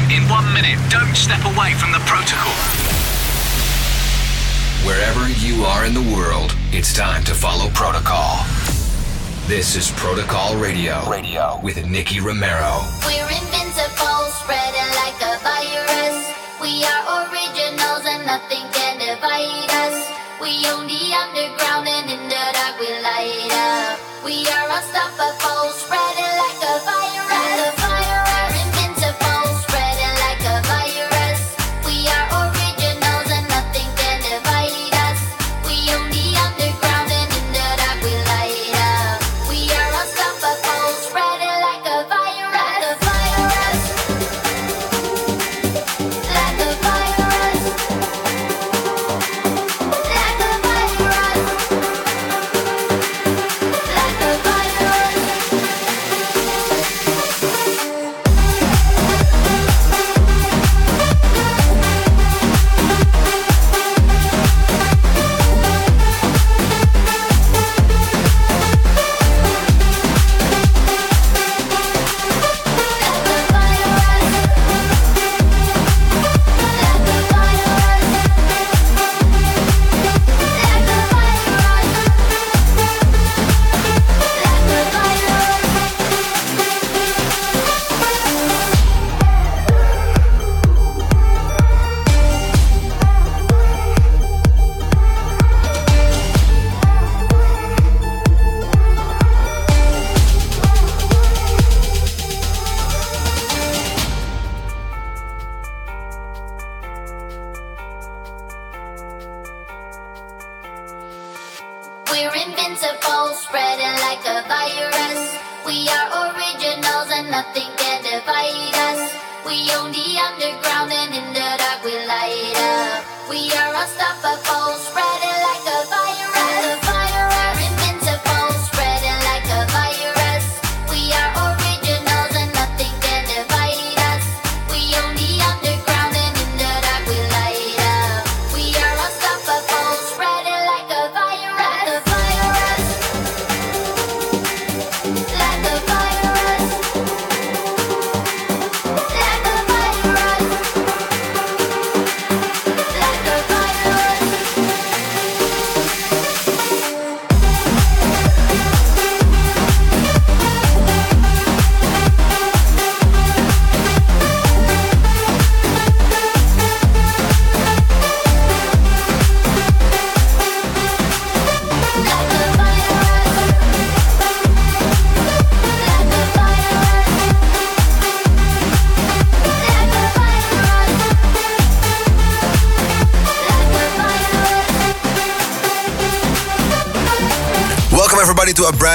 massive. Don't step away from the protocol. Wherever you are in the world, it's time to follow protocol. This is Protocol Radio. Radio with Nicky Romero. We're invincible, spreading like a virus. We are originals and nothing can divide us. We own the underground and in the dark we light up. We are unstoppable,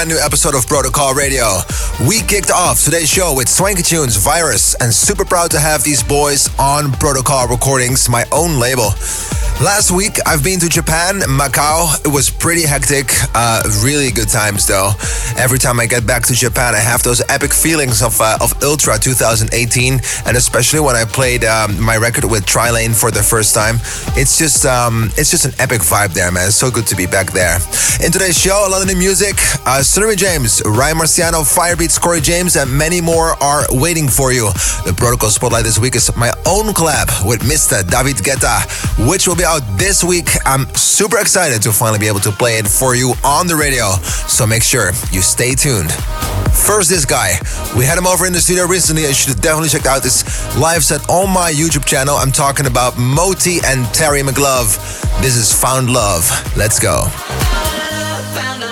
brand new episode of Protocol Radio. We kicked off today's show with Swanky Tunes, Virus, and super proud to have these boys on Protocol Recordings, my own label. Last week, I've been to Japan, Macau. It was pretty hectic. Uh, really good times, though. Every time I get back to Japan, I have those epic feelings of uh, of Ultra 2018, and especially when I played um, my record with Trilane for the first time. It's just um, it's just an epic vibe there, man. It's so good to be back there. In today's show, a lot of new music. Uh, James, Ryan Marciano, Firebeatz, Corey James, and many more are waiting for you. The Protocol Spotlight this week is my own collab with Mr. David Guetta, which will be out this week. I'm super excited to finally be able to play it for you on the radio. So make sure you stay tuned. First, this guy. We had him over in the studio recently. You should definitely check out this live set on my YouTube channel. I'm talking about Moti and Terry McLove. This is Found Love. Let's go. with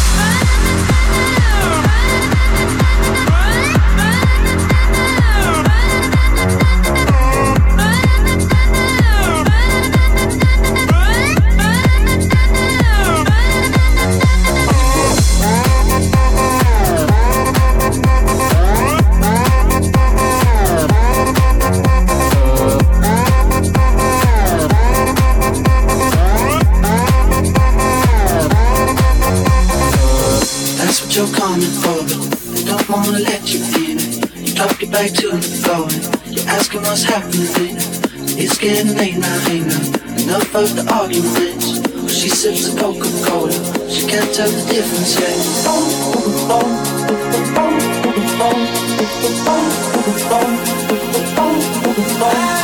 Of the arguments. She sips a Coca-Cola, she can't tell the difference yet. I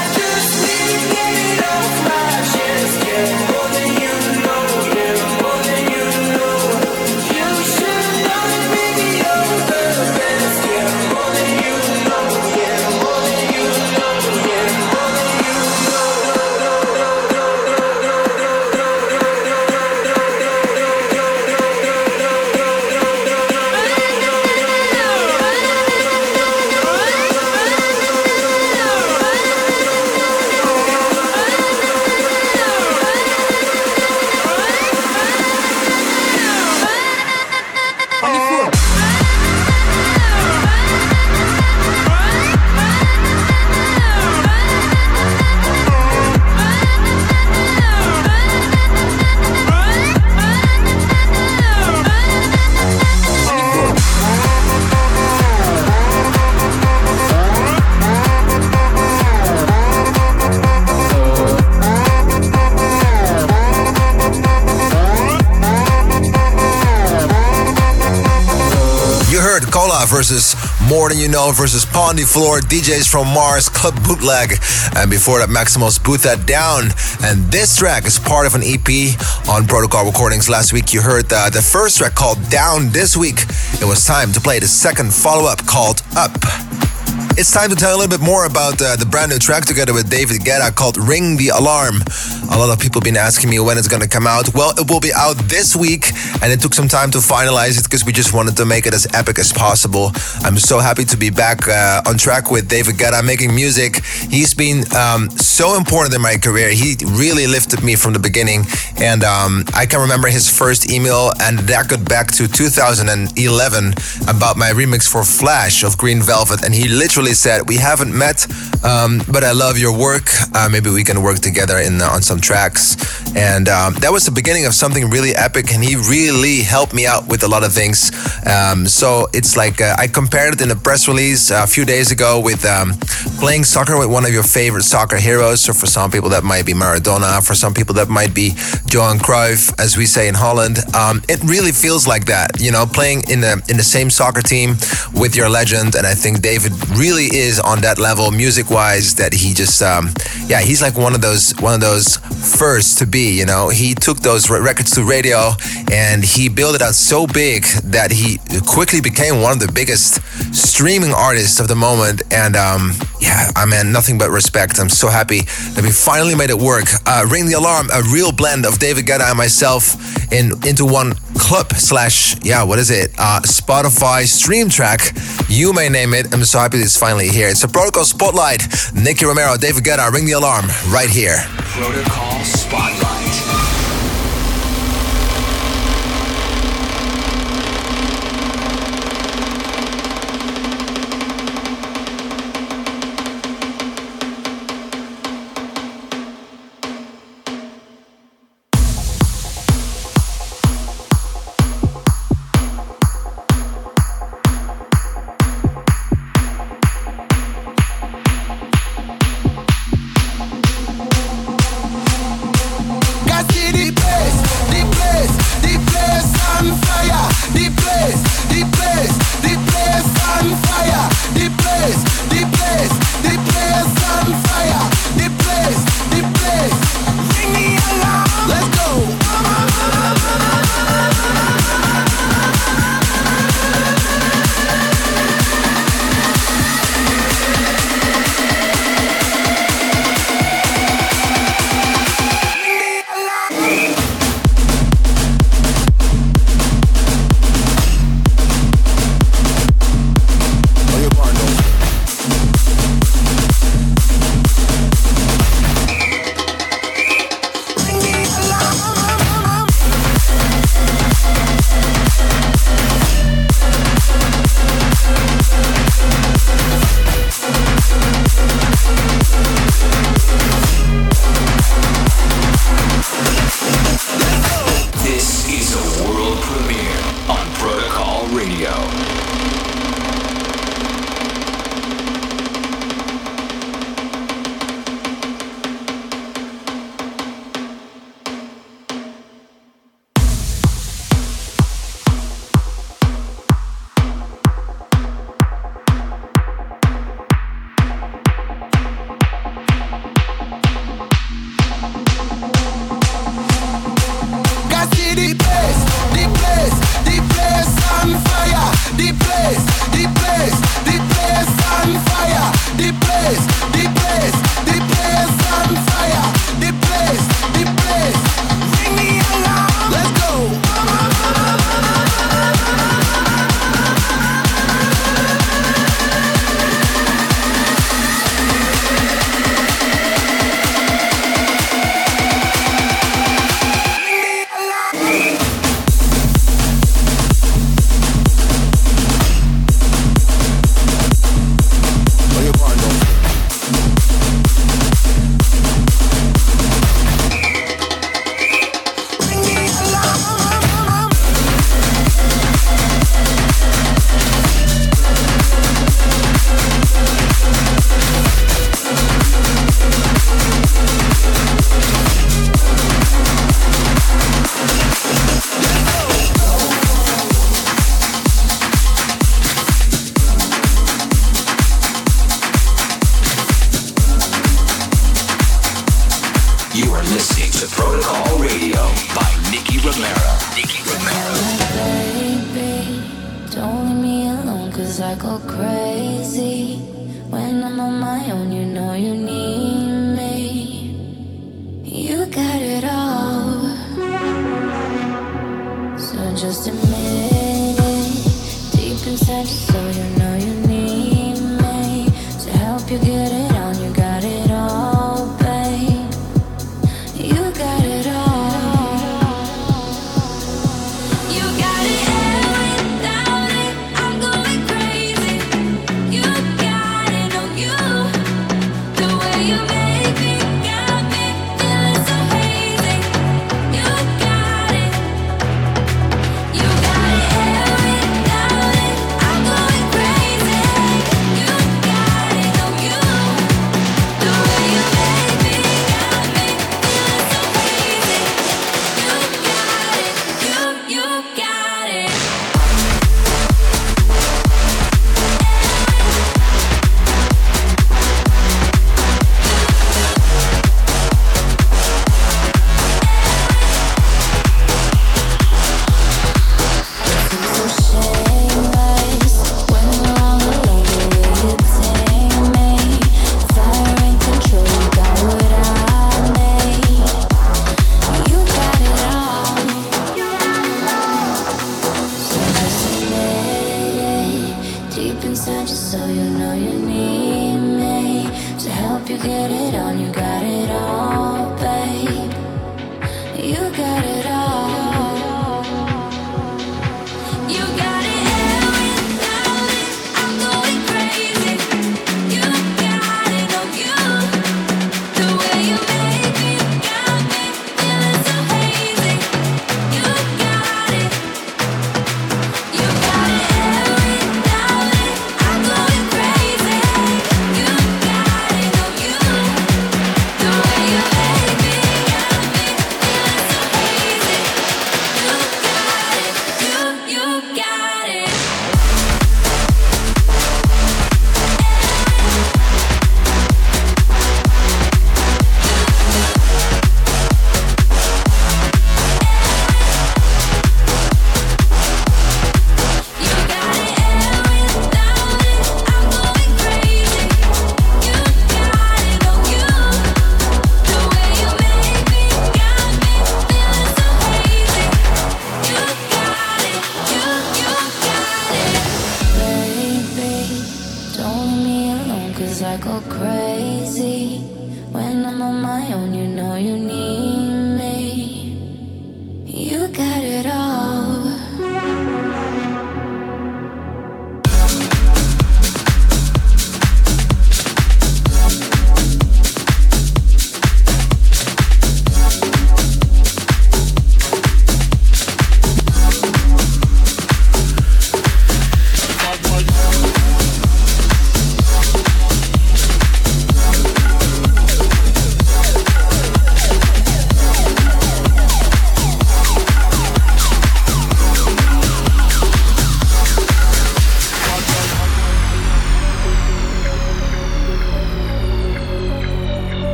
Know versus Pon de Floor, DJs from Mars, Club Bootleg. And before that, Maximus Boot That Down. And this track is part of an EP on Protocol Recordings. Last week you heard the, the first track called Down. This week it was time to play the second follow up called Up. It's time to tell a little bit more about uh, the brand new track together with David Guetta called Ring the Alarm. A lot of people have been asking me when it's going to come out. Well, it will be out this week, and it took some time to finalize it because we just wanted to make it as epic as possible. I'm so happy to be back uh, on track with David Guetta making music. He's been um, so important in my career. He really lifted me from the beginning, and um, I can remember his first email, and that got back to 2011 about my remix for Flash of Green Velvet, and he literally said, "We haven't met, um, but I love your work. Uh, maybe we can work together in uh, on some tracks." And um, that was the beginning of something really epic. And he really helped me out with a lot of things. Um, so it's like uh, I compared it in a press release a few days ago with um, playing soccer with one of your favorite soccer heroes. So for some people that might be Maradona. For some people that might be Johan Cruyff, as we say in Holland. Um, it really feels like that. You know, playing in the in the same soccer team with your legend. And I think David really is on that level music wise that he just um, yeah he's like one of those one of those first to be you know he took those records to radio and he built it out so big that he quickly became one of the biggest streaming artists of the moment. And um, yeah I mean nothing but respect. I'm so happy that we finally made it work. Uh, ring the alarm a real blend of David Guetta and myself in into one clip slash yeah what is it uh, Spotify stream track you may name it I'm so happy it's finally here. It's a Protocol Spotlight. Nicky Romero, David Guetta, ring the alarm right here. Protocol Spotlight.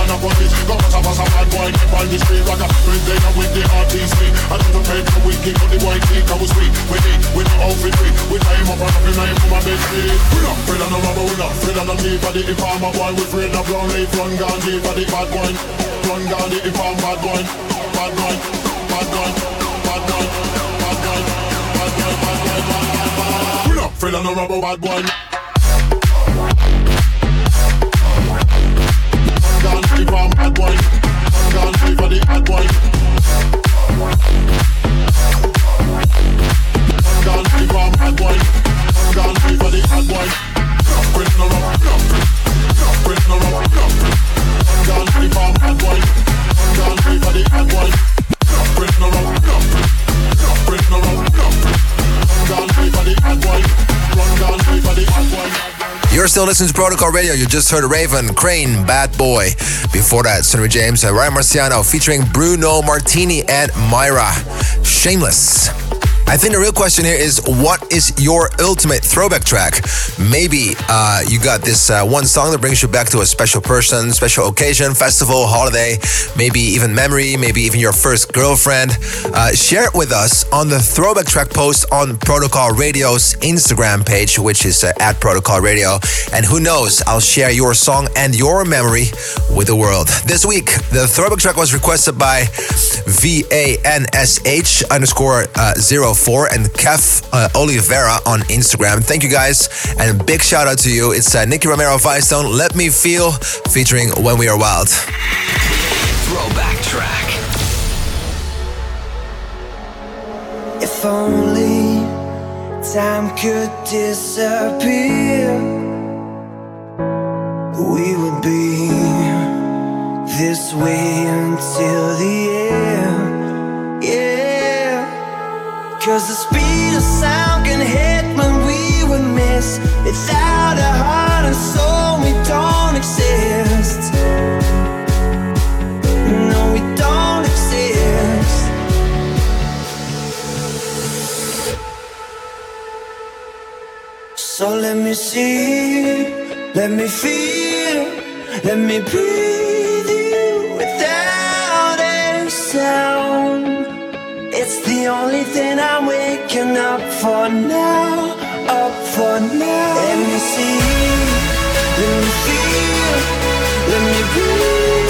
And a police. Go pass a a bad boy, keep on the street. Rock a night with the RTC. I do the paper, we on the white heat. I was sweet, we need, we no outfit free. We time up and up for my. We not afraid of no rubber, we not afraid of no for the informer boy. We afraid of brown leaf, run Gandhi for the bad boy. Run Gandhi, inform bad boy. Bad boy, bad boy, bad boy, bad boy, bad boy, bad boy, bad boy, bad boy. We not afraid of no rubber, bad boy. Gandhi still listening to Protocol Radio. You just heard Raven, Crane, Bad Boy. Before that, Sunnery James and Ryan Marciano featuring Bruno Martini and Myra. Shameless. I think the real question here is what is your ultimate throwback track? Maybe uh, you got this uh, one song that brings you back to a special person, special occasion, festival, holiday, maybe even memory, maybe even your first girlfriend. Uh, share it with us on the throwback track post on Protocol Radio's Instagram page, which is uh, at Protocol Radio. And who knows, I'll share your song and your memory with the world. This week, the throwback track was requested by VANSH underscore uh, 04 and Kev uh, Oliveira on Instagram. Thank you guys, and big shout out to you. It's uh, Nicky Romero Vicetone. Let Me Feel featuring When We Are Wild. Throwback track. If only time could disappear, we would be this way until the end. Yeah, cause the speed of sound can hit when we miss. Without a heart and soul, we don't exist. No, we don't exist. So let me see, let me feel, let me breathe you without a sound. It's the only thing I'm waking up for now, up for now. Let me see, let me feel, let me breathe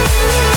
you.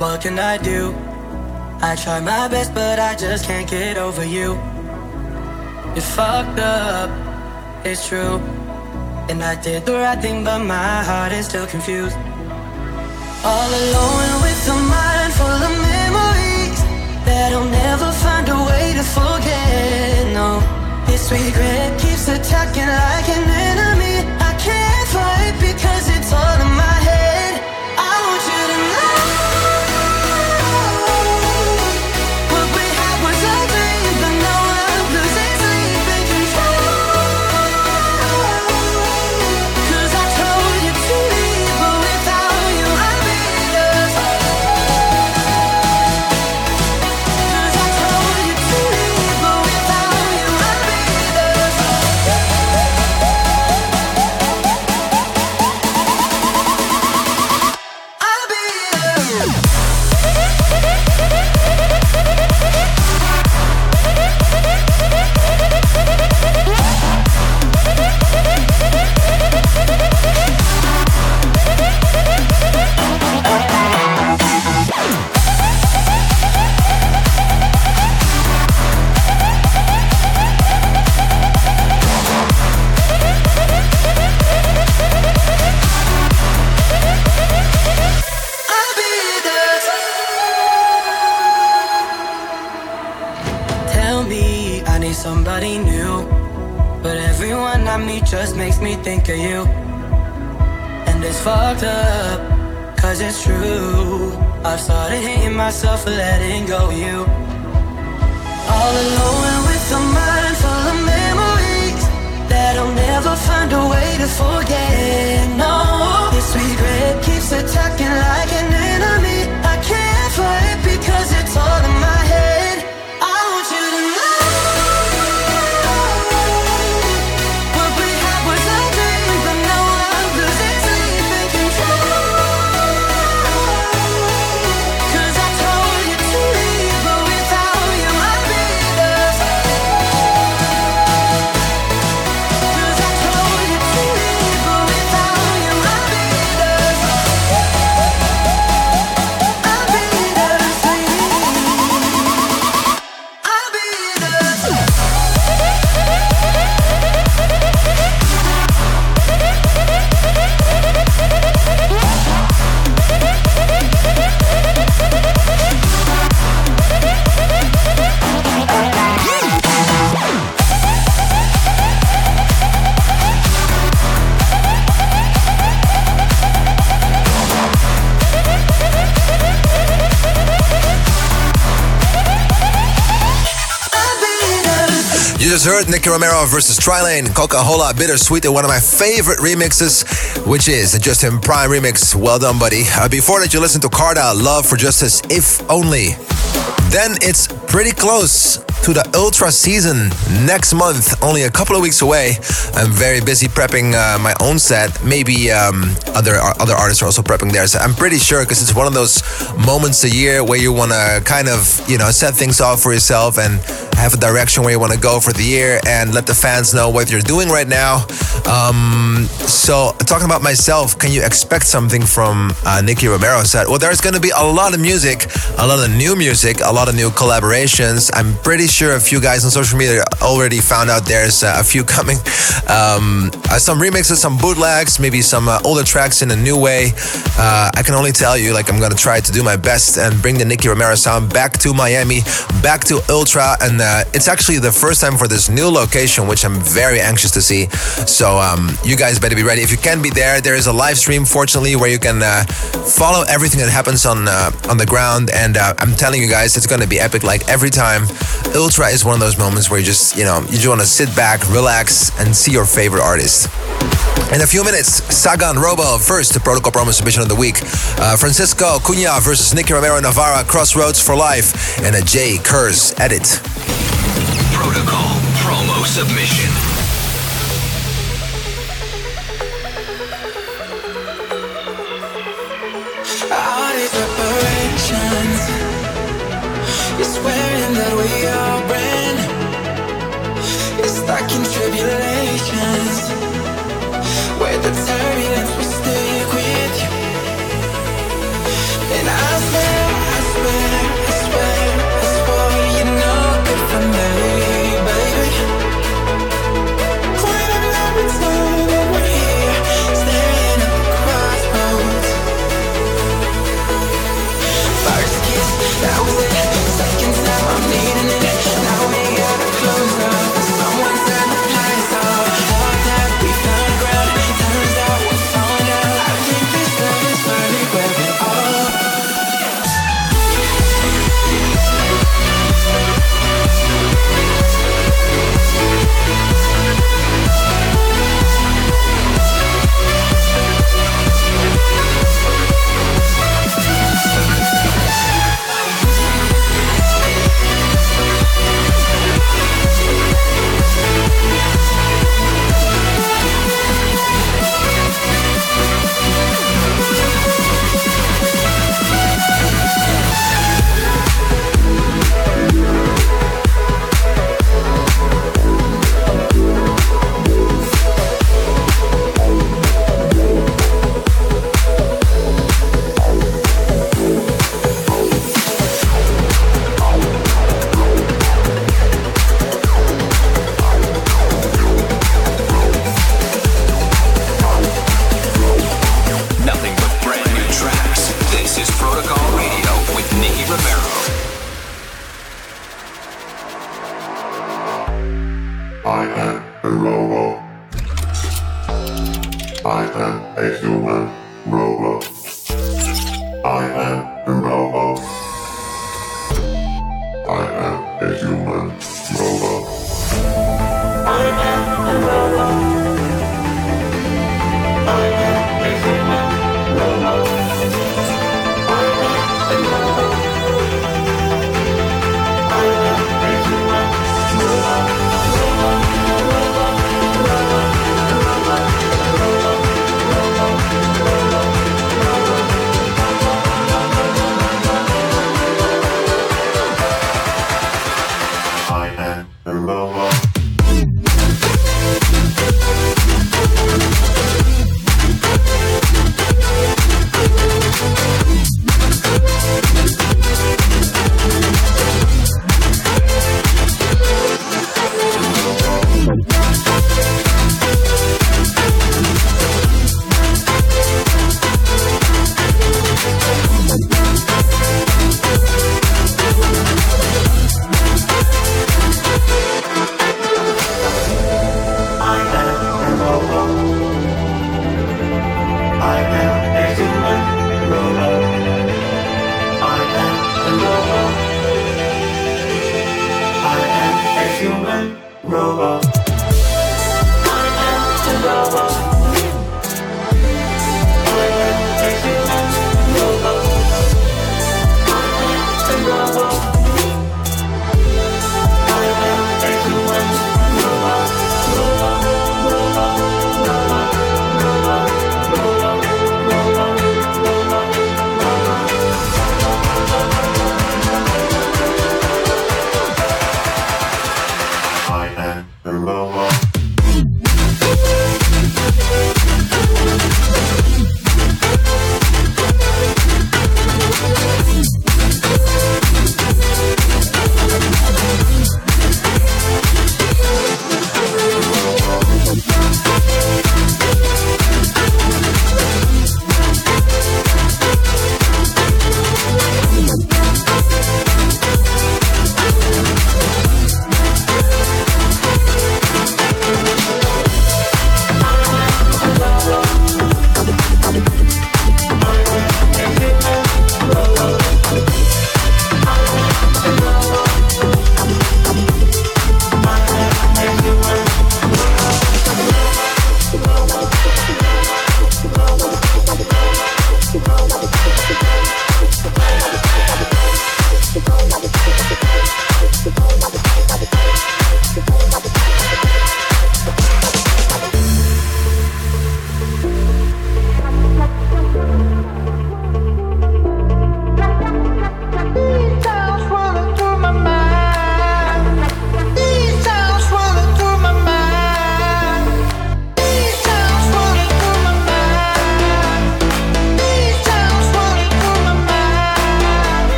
What can I do? I try my best, but I just can't get over you. You fucked up, it's true. And I did the right thing, but my heart is still confused. All alone with a mind full of memories that I'll never find a way to forget. No, this regret keeps attacking like an enemy. I can't fight because it's all in my head. Me somebody new. But everyone I meet just makes me think of you. And it's fucked up, cause it's true. I've started hating myself for letting go of you. All alone with a mind full of memories that I'll never find a way to forget. No, this regret keeps attacking like an enemy. I can't fight because just heard Nicky Romero versus Trilane, Coca-Cola Bittersweet in one of my favorite remixes, which is the Justin Prime remix. Well done, buddy. Uh, before that, you listened to Carda, Love for Justice, If Only. Then it's pretty close to the Ultra season next month, only a couple of weeks away. I'm very busy prepping uh, my own set. Maybe um, other other artists are also prepping theirs. I'm pretty sure because it's one of those moments a year where you want to kind of you know set things off for yourself and have a direction where you want to go for the year and let the fans know what you're doing right now. Um, so talking about myself, can you expect something from uh, Nicky Romero set? Well, there's going to be a lot of music, a lot of new music, a lot of new collaborations. I'm pretty sure a few guys on social media already found out there's uh, a few coming. Um, uh, some remixes, some bootlegs, maybe some uh, older tracks in a new way. Uh, I can only tell you, like, I'm gonna try to do my best and bring the Nicky Romero sound back to Miami, back to Ultra, and uh, it's actually the first time for this new location, which I'm very anxious to see. So um, you guys better be ready. If you can be there, there is a live stream, fortunately, where you can uh, follow everything that happens on uh, on the ground. And uh, I'm telling you guys, it's gonna be epic. Like every time, Ultra is one of those moments where you just, you know, you just want to sit back, relax, and see your favorite artist. In a few minutes, Sagan Robo first, the protocol promo submission of the week. Uh, Francisco Cunha versus Nicky Romero Navarra, Crossroads for Life, and a J Curse edit. Protocol promo submission. All these reparations. You're swearing that we all ran You're stuck in tribulations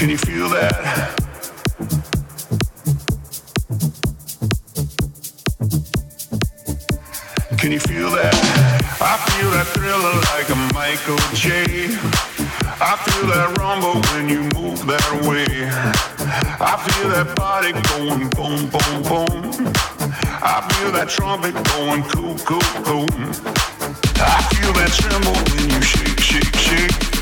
Can you feel that? Can you feel that? I feel that thriller like a Michael J. I feel that rumble when you move that way. I feel that body going boom, boom, boom. I feel that trumpet going cool, cool, cool. I feel that tremble when you shake, shake, shake.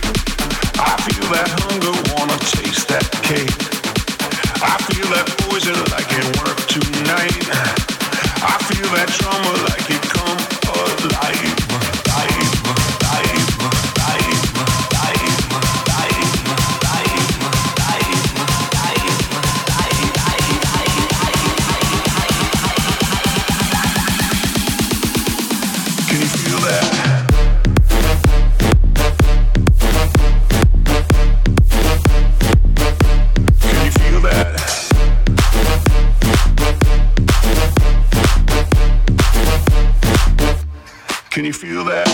I feel that hunger, wanna taste that cake. I feel that poison like it worked tonight. I feel that trauma like it come alive. You feel that?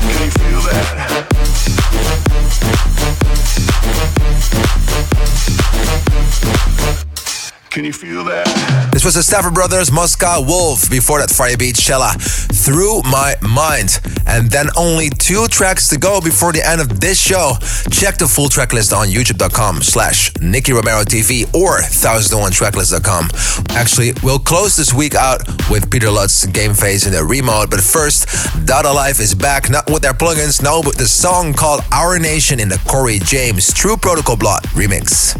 Can you feel that? Can you feel that? This was the Stafford Brothers Moscow Wolf. Before that, Friday Beat Shella. Through My Mind. And then only two tracks to go before the end of this show. Check the full track list on youtube.com slash Nicky Romero TV or 1001tracklist.com. Actually, we'll close this week out with Peter Lutz Game Phase in the remote. But first, Dada Life is back, not with their plugins, no, but the song called Our Nation in the Corey James True Protocol Blot remix.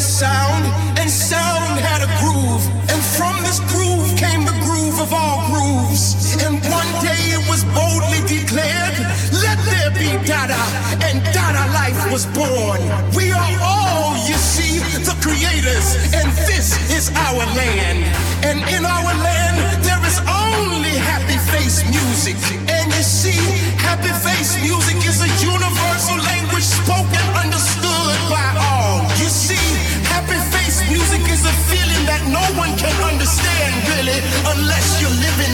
sound, and sound had a groove. And from this groove came the groove of all grooves. And one day it was boldly declared, let there be Dada, and Dada life was born. We are all, you see, the creators, and this is our land. And in our land, there is only happy face music. And you see, happy face music is a universe.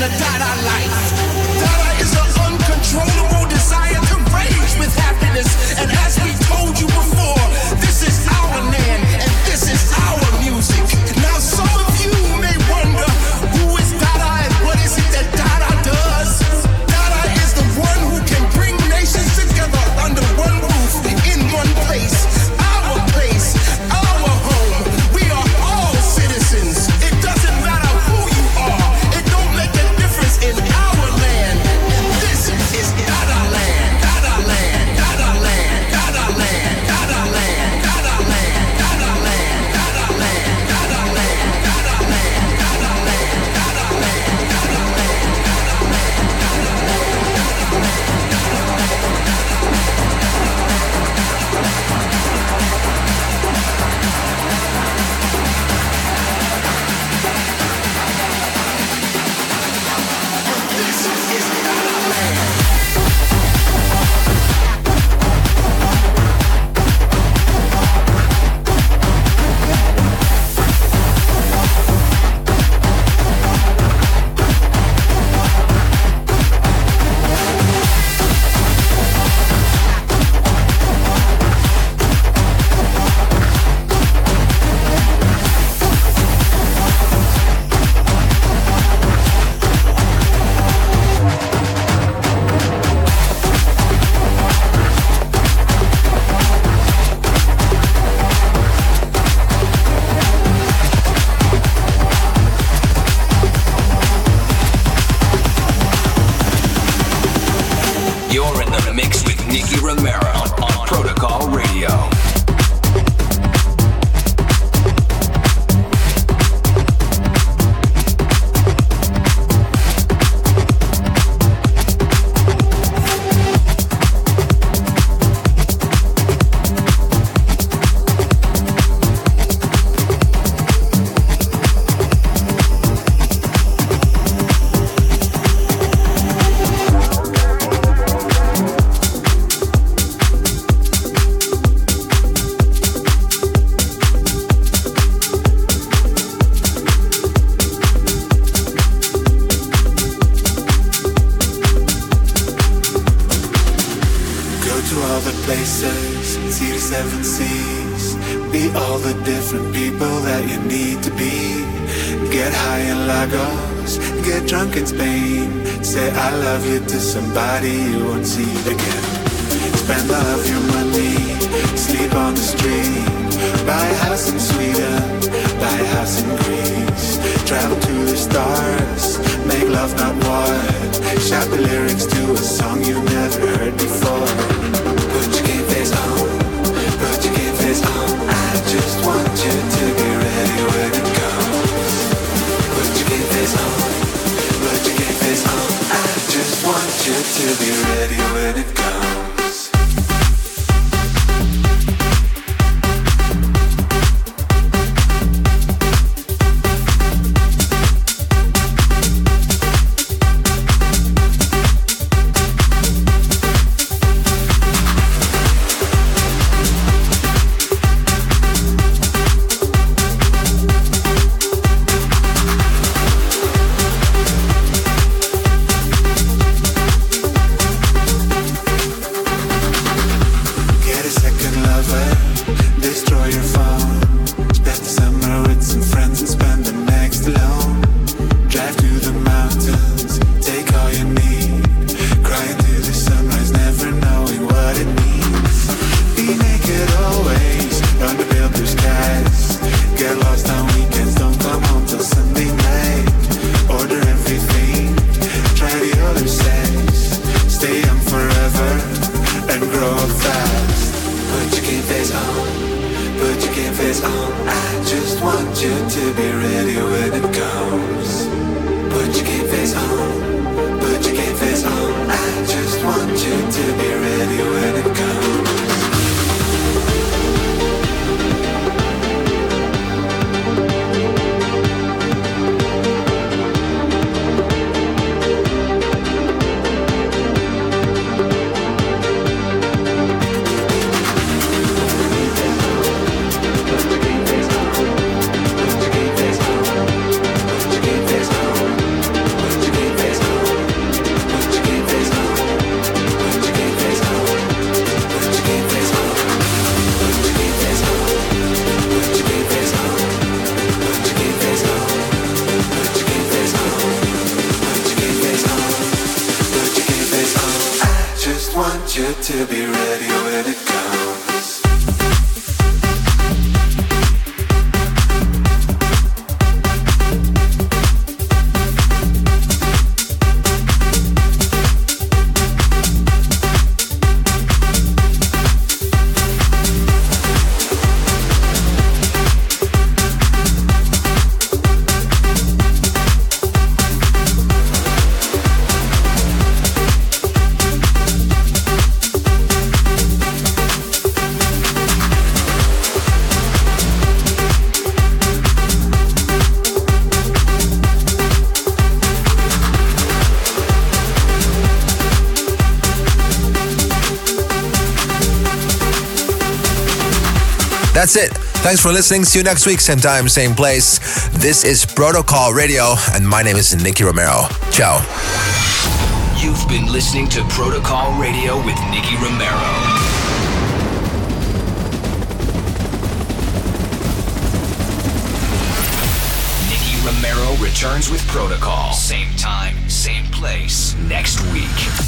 The die our. stars. Make love, not war. Shout the lyrics to a song you've never heard before. Thanks for listening. See you next week, same time, same place. This is Protocol Radio, and my name is Nicky Romero. Ciao. You've been listening to Protocol Radio with Nicky Romero. Romero returns with Protocol. Same time, same place next week.